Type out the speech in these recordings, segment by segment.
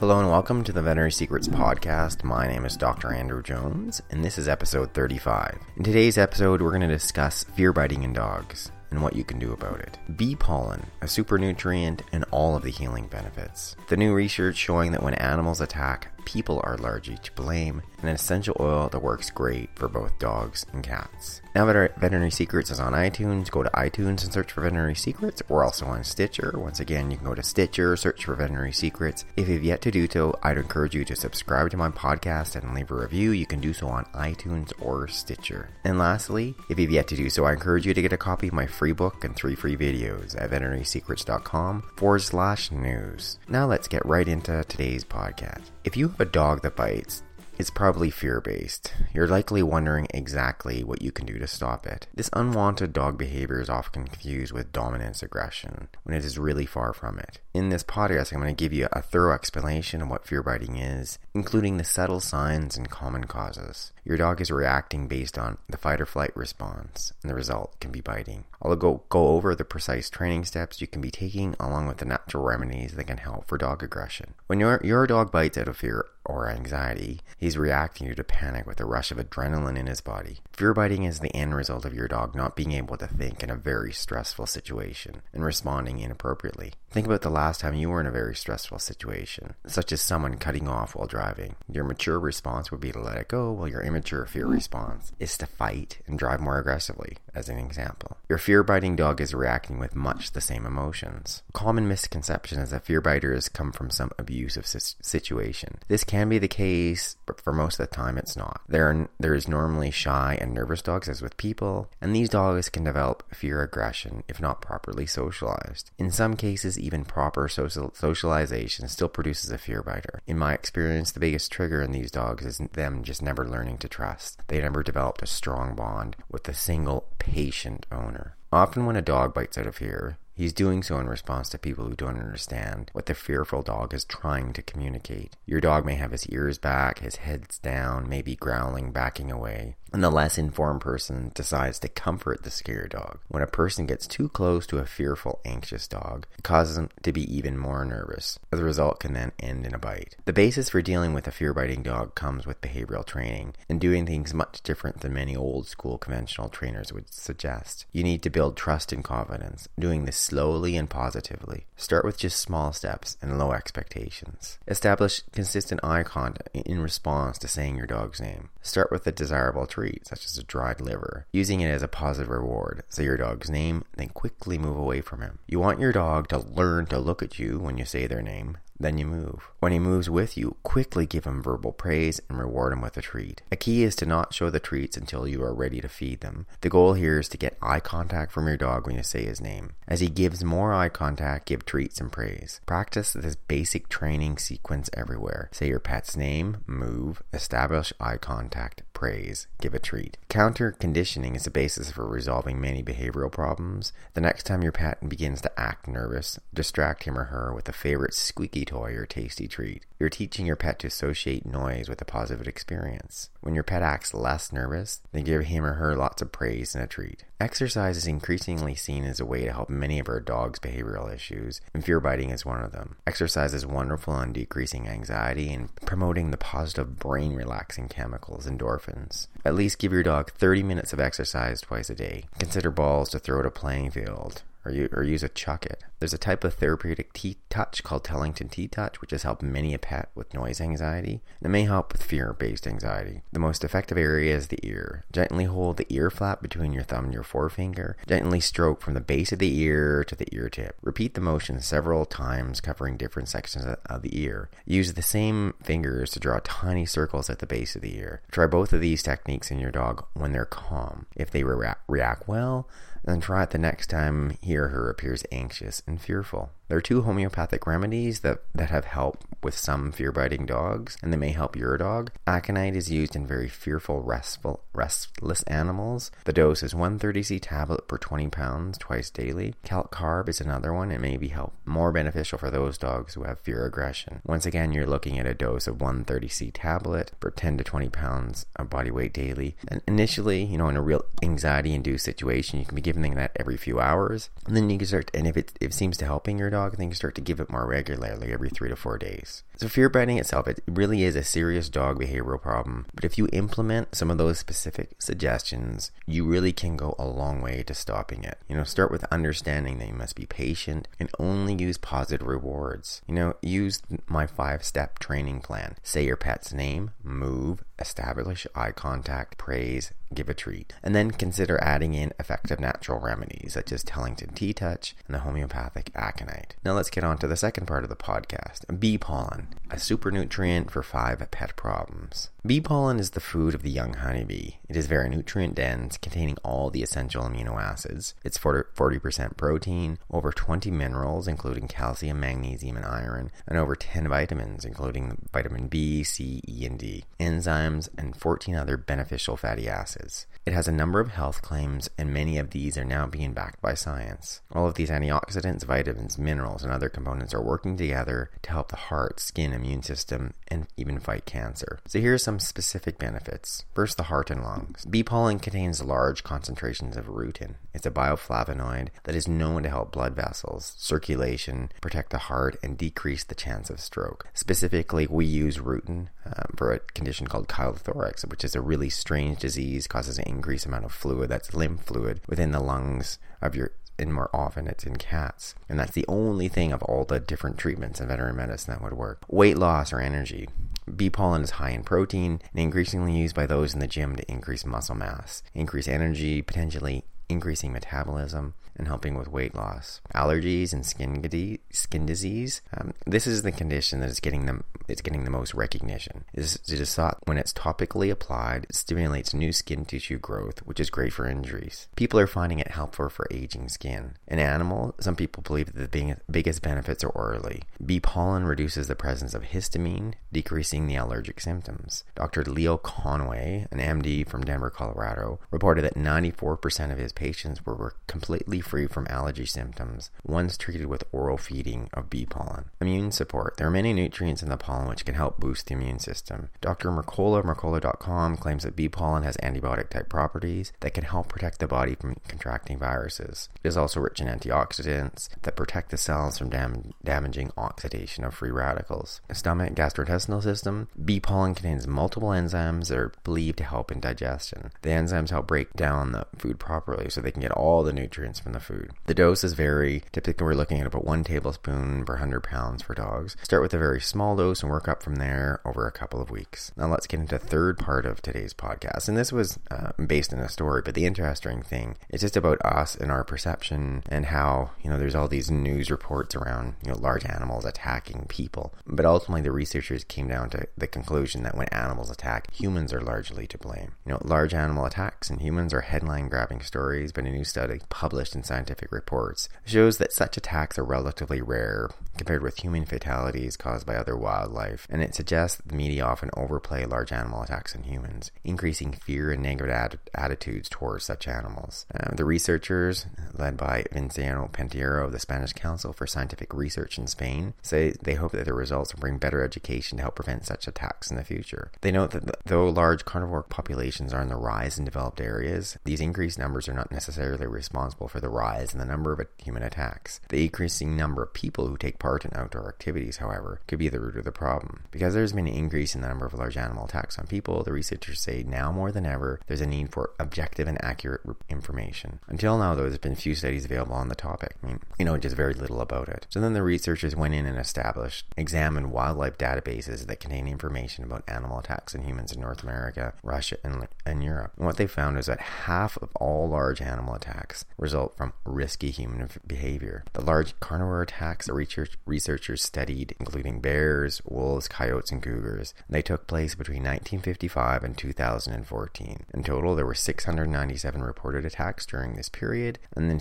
Hello and welcome to the Veterinary Secrets Podcast. My name is Dr. Andrew Jones, and this is episode 35. In today's episode, we're going to discuss fear biting in dogs and what you can do about it. Bee pollen, a super nutrient, and all of the healing benefits. The new research showing that when animals attack, people are largely to blame, and an essential oil that works great for both dogs and cats. Now that Veterinary Secrets is on iTunes, go to iTunes and search for Veterinary Secrets. We're also on Stitcher. Once again, you can go to Stitcher, search for Veterinary Secrets. If you've yet to do so, I'd encourage you to subscribe to my podcast and leave a review. You can do so on iTunes or Stitcher. And lastly, if you've yet to do so, I encourage you to get a copy of my free book and three free videos at veterinarysecrets.com forward slash news. Now let's get right into today's podcast. If you have a dog that bites, it's probably fear based. You're likely wondering exactly what you can do to stop it. This unwanted dog behavior is often confused with dominance aggression when it is really far from it. In this podcast, I'm going to give you a thorough explanation of what fear biting is, including the subtle signs and common causes. Your dog is reacting based on the fight or flight response, and the result can be biting. I'll go, go over the precise training steps you can be taking along with the natural remedies that can help for dog aggression. When your, your dog bites out of fear or anxiety, he's reacting due to panic with a rush of adrenaline in his body. Fear biting is the end result of your dog not being able to think in a very stressful situation and responding inappropriately. Think about the last time you were in a very stressful situation, such as someone cutting off while driving. Your mature response would be to let it go, while your immature fear response is to fight and drive more aggressively, as an example. Your fear biting dog is reacting with much the same emotions. A Common misconception is that fear biters come from some abusive situation. This can be the case, but for most of the time it's not. There, are, there is normally shy and nervous dogs, as with people, and these dogs can develop fear aggression if not properly socialized. In some cases, even proper social socialization still produces a fear biter. In my experience, the biggest trigger in these dogs is them just never learning to trust. They never developed a strong bond with a single patient owner. Often, when a dog bites out of fear, He's doing so in response to people who don't understand what the fearful dog is trying to communicate. Your dog may have his ears back, his head's down, maybe growling, backing away and the less informed person decides to comfort the scared dog. When a person gets too close to a fearful, anxious dog, it causes them to be even more nervous. The result can then end in a bite. The basis for dealing with a fear biting dog comes with behavioral training and doing things much different than many old school conventional trainers would suggest. You need to build trust and confidence, doing this slowly and positively. Start with just small steps and low expectations. Establish consistent eye contact in response to saying your dog's name. Start with a desirable treat such as a dried liver, using it as a positive reward. Say your dog's name, then quickly move away from him. You want your dog to learn to look at you when you say their name, then you move. When he moves with you, quickly give him verbal praise and reward him with a treat. A key is to not show the treats until you are ready to feed them. The goal here is to get eye contact from your dog when you say his name. As he gives more eye contact, give treats and praise. Practice this basic training sequence everywhere. Say your pet's name, move, establish eye contact, praise, give a treat. Counter conditioning is the basis for resolving many behavioral problems. The next time your pet begins to act nervous, distract him or her with a favorite squeaky toy or tasty treat. You're teaching your pet to associate noise with a positive experience. When your pet acts less nervous, then give him or her lots of praise and a treat. Exercise is increasingly seen as a way to help many of our dogs' behavioral issues, and fear biting is one of them. Exercise is wonderful in decreasing anxiety and promoting the positive brain relaxing chemicals, endorphins. At least give your dog 30 minutes of exercise twice a day. Consider balls to throw at a playing field or, you, or use a chuck it. There's a type of therapeutic T-touch called Tellington T-touch, which has helped many a pet with noise anxiety. And it may help with fear-based anxiety. The most effective area is the ear. Gently hold the ear flap between your thumb and your forefinger. Gently stroke from the base of the ear to the ear tip. Repeat the motion several times, covering different sections of the ear. Use the same fingers to draw tiny circles at the base of the ear. Try both of these techniques in your dog when they're calm. If they re- react well, then try it the next time he or her appears anxious and fearful. There are two homeopathic remedies that, that have helped with some fear biting dogs, and they may help your dog. Aconite is used in very fearful, restful, restless animals. The dose is 130c tablet per 20 pounds twice daily. Calc carb is another one. It may be help more beneficial for those dogs who have fear aggression. Once again, you're looking at a dose of 130c tablet per 10 to 20 pounds of body weight daily. And initially, you know, in a real anxiety-induced situation, you can be giving that every few hours, and then you can start. And if it, if it seems to helping your dog, then you start to give it more regularly every three to four days. So fear biting itself, it really is a serious dog behavioral problem. But if you implement some of those specific suggestions, you really can go a long way to stopping it. You know, start with understanding that you must be patient and only use positive rewards. You know, use my five step training plan. Say your pet's name, move, establish eye contact, praise, give a treat. And then consider adding in effective natural remedies such as Tellington T-touch and the homeopathic aconite. Now let's get on to the second part of the podcast bee pollen, a super nutrient for five pet problems. Bee pollen is the food of the young honeybee. It is very nutrient dense, containing all the essential amino acids. It's 40% protein, over 20 minerals, including calcium, magnesium, and iron, and over 10 vitamins, including vitamin B, C, E, and D, enzymes, and 14 other beneficial fatty acids. It has a number of health claims, and many of these are now being backed by science. All of these antioxidants, vitamins, minerals, and other components are working together to help the heart, skin, immune system, and even fight cancer. So here are some specific benefits. First, the heart and lungs. Bee pollen contains large concentrations of rutin. It's a bioflavonoid that is known to help blood vessels, circulation, protect the heart, and decrease the chance of stroke. Specifically, we use rutin um, for a condition called chylothorax, which is a really strange disease, causes an increased amount of fluid, that's lymph fluid, within the lungs of your and more often it's in cats. And that's the only thing of all the different treatments in veterinary medicine that would work. Weight loss or energy. Bee pollen is high in protein and increasingly used by those in the gym to increase muscle mass, increase energy, potentially increasing metabolism, and helping with weight loss. Allergies and skin skin disease. Um, this is the condition that is getting them. It's getting the most recognition. It is, thought when it's topically applied, it stimulates new skin tissue growth, which is great for injuries. People are finding it helpful for aging skin. In animal, some people believe that the biggest benefits are orally. Bee pollen reduces the presence of histamine, decreasing the allergic symptoms. Dr. Leo Conway, an MD from Denver, Colorado, reported that 94% of his patients were, completely free from allergy symptoms once treated with oral feeding of bee pollen. Immune support. There are many nutrients in the pollen which can help boost the immune system. Dr. Mercola of Mercola.com claims that bee pollen has antibiotic type properties that can help protect the body from contracting viruses. It is also rich in antioxidants that protect the cells from dam- damaging oxidation of free radicals. Stomach gastrointestinal system. Bee pollen contains multiple enzymes that are believed to help in digestion. The enzymes help break down the food properly so they can get all the nutrients from the food. The doses vary. Typically, we're looking at about one tablespoon per 100 pounds for dogs. Start with a very small dose and work up from there over a couple of weeks. Now, let's get into the third part of today's podcast. And this was uh, based in a story, but the interesting thing is just about us and our perception and how, you know, there's all these news reports around, you know, large animals attacking people. But ultimately, the researchers came down to the conclusion that when animals attack, humans are largely to blame. You know, large animal attacks and humans are headline grabbing stories, but a new study published in Scientific Reports shows that such attacks are relatively rare compared with human fatalities caused by other wildlife, and it suggests that the media often overplay large animal attacks on humans, increasing fear and negative ad- attitudes towards such animals. Uh, the researchers, led by Vincenzo Penteriani of the Spanish Council for Scientific Research in Spain, say they hope that the results will bring better education to help prevent such attacks in the future. They note that though large carnivore populations are on the rise in developed areas, these increased numbers are not necessarily responsible for the rise in the number of human attacks. The increasing number of people who take part in outdoor activities, however, could be the root of the problem. Because there's been an increase in the number of large animal attacks on people, the researchers say now more than ever there's a need for objective and accurate information. Until now, though, there's been few studies available on the topic. I mean, you know, just very little about it. So then the researchers went in and established, examined wildlife databases that contain information about animal attacks on humans in North America, Russia, and, and Europe. And what they found is that half of all large animal attacks result from risky human behavior. The large carnivore attacks the research researchers studied, including bears, wolves, coyotes, and cougars. They took place between 1955 and 2014. In total, there were 697 reported attacks during this period, and then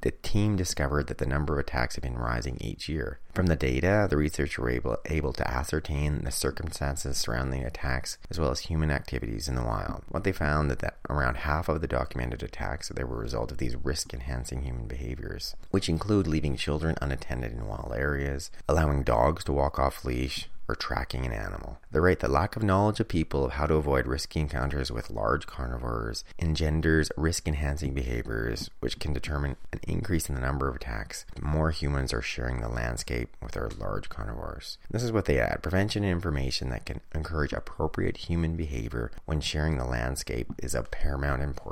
the team discovered that the number of attacks had been rising each year. From the data, the researchers were able, able to ascertain the circumstances surrounding attacks as well as human activities in the wild. What they found that, that around half of the documented attacks they were a result of these risk-enhancing human behaviors, which include leaving children unattended in wild areas, allowing dogs to walk off leash, or tracking an animal. They write that lack of knowledge of people of how to avoid risky encounters with large carnivores engenders risk enhancing behaviors, which can determine an increase in the number of attacks. More humans are sharing the landscape with our large carnivores. This is what they add prevention and information that can encourage appropriate human behavior when sharing the landscape is of paramount importance,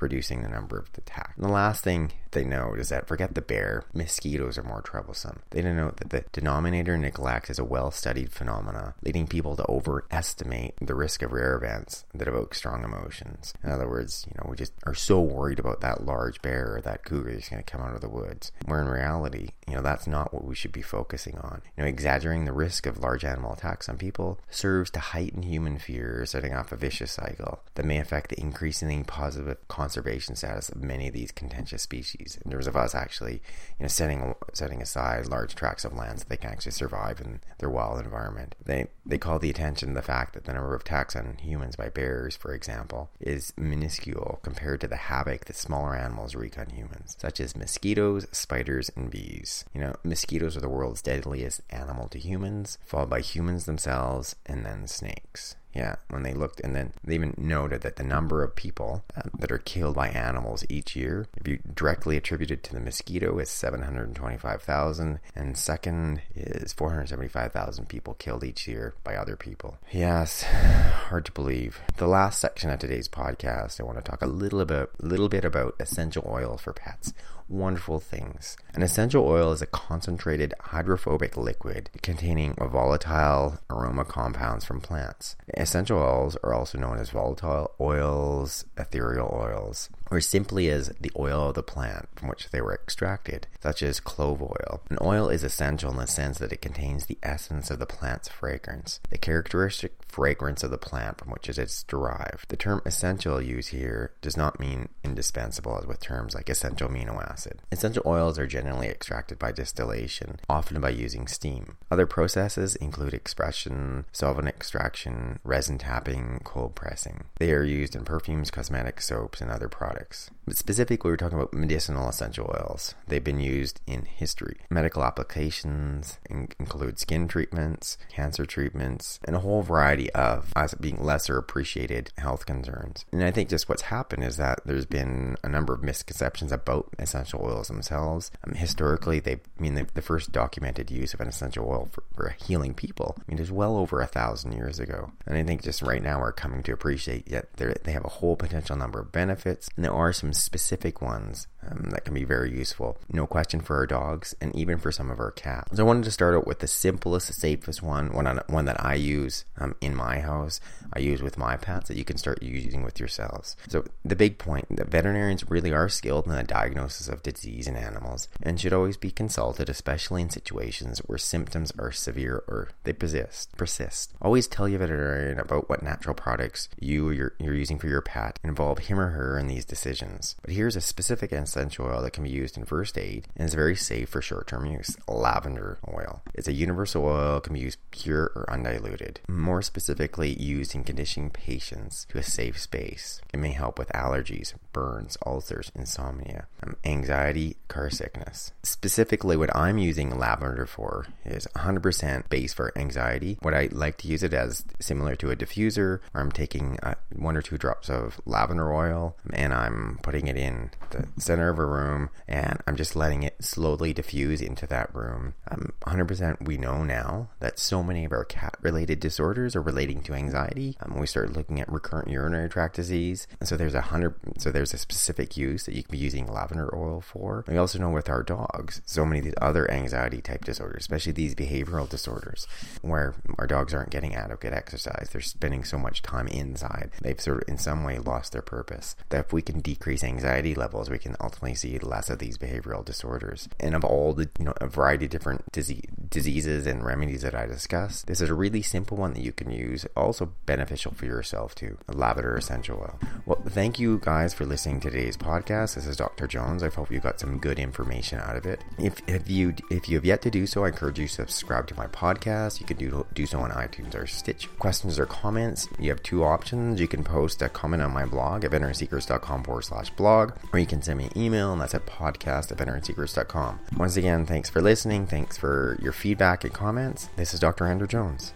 reducing the number of attacks. And the last thing they note is that forget the bear, mosquitoes are more troublesome. They denote that the denominator neglect is a well studied phenomena, leading people to overestimate the risk of rare events that evoke strong emotions. In other words, you know, we just are so worried about that large bear or that cougar that's going to come out of the woods, where in reality, you know, that's not what we should be focusing on. You know, exaggerating the risk of large animal attacks on people serves to heighten human fear, setting off a vicious cycle that may affect the increasingly positive conservation status of many of these contentious species. In terms of us actually, you know, setting setting aside large tracts of land so they can actually survive in their wild environment. They they call the attention to the fact that the number of attacks on humans by bears, for example, is minuscule compared to the havoc that smaller animals wreak on humans, such as mosquitoes, spiders, and bees. You know, mosquitoes are the world's deadliest animal to humans, followed by humans themselves, and then snakes. Yeah, when they looked, and then they even noted that the number of people um, that are killed by animals each year, if you directly attribute it to the mosquito, is 725,000, and second is 475,000 people killed each year by other people. Yes, hard to believe. The last section of today's podcast, I want to talk a little about, little bit about essential oil for pets wonderful things. An essential oil is a concentrated hydrophobic liquid containing volatile aroma compounds from plants. Essential oils are also known as volatile oils, ethereal oils, or simply as the oil of the plant from which they were extracted, such as clove oil. An oil is essential in the sense that it contains the essence of the plant's fragrance, the characteristic fragrance of the plant from which it is derived. The term essential used here does not mean indispensable as with terms like essential amino acid. Essential oils are generally extracted by distillation, often by using steam. Other processes include expression, solvent extraction, resin tapping, cold pressing. They are used in perfumes, cosmetics, soaps, and other products. Mavericks. But specifically, we're talking about medicinal essential oils. They've been used in history. Medical applications include skin treatments, cancer treatments, and a whole variety of, as being lesser appreciated health concerns. And I think just what's happened is that there's been a number of misconceptions about essential oils themselves. Um, historically, they I mean the, first documented use of an essential oil for, for healing people. I mean, it was well over a thousand years ago. And I think just right now we're coming to appreciate yet they have a whole potential number of benefits, and there are some specific ones um, that can be very useful. No question for our dogs and even for some of our cats. So I wanted to start out with the simplest, safest one, one, on, one that I use um, in my house, I use with my pets that you can start using with yourselves. So the big point that veterinarians really are skilled in the diagnosis of disease in animals and should always be consulted, especially in situations where symptoms are severe or they persist. Persist. Always tell your veterinarian about what natural products you or you're, you're using for your pet involve him or her in these decisions. But here's a specific essential oil that can be used in first aid and is very safe for short term use lavender oil. It's a universal oil, can be used pure or undiluted. More specifically, used in conditioning patients to a safe space. It may help with allergies, burns, ulcers, insomnia, um, anxiety, car sickness. Specifically, what I'm using lavender for is 100% base for anxiety. What I like to use it as similar to a diffuser, where I'm taking uh, one or two drops of lavender oil and I'm putting it in the center of a room and I'm just letting it slowly diffuse into that room. Um, 100% we know now that so many of our cat related disorders are relating to anxiety. Um, we start looking at recurrent urinary tract disease. And so there's a hundred, so there's a specific use that you can be using lavender oil for. We also know with our dogs, so many of these other anxiety type disorders, especially these behavioral disorders, where our dogs aren't getting adequate exercise. They're spending so much time inside. They've sort of in some way lost their purpose. That if we can decrease anxiety levels, we can ultimately see less of these behavioral disorders. And of all the, you know, a variety of different disease, diseases and remedies that I discussed, this is a really simple one that you can use. Also beneficial for yourself too. Lavender essential oil. Well, thank you guys for listening to today's podcast. This is Dr. Jones. I hope you got some good information out of it. If, if you if you have yet to do so, I encourage you to subscribe to my podcast. You can do do so on iTunes or Stitch. Questions or comments, you have two options. You can post a comment on my blog at veterinarysecrets.com forward slash blog, or you can send me an email, and that's at podcast at veterinarysecrets.com. Once again, thanks for listening. Thanks for your feedback and comments. This is Dr. Andrew Jones.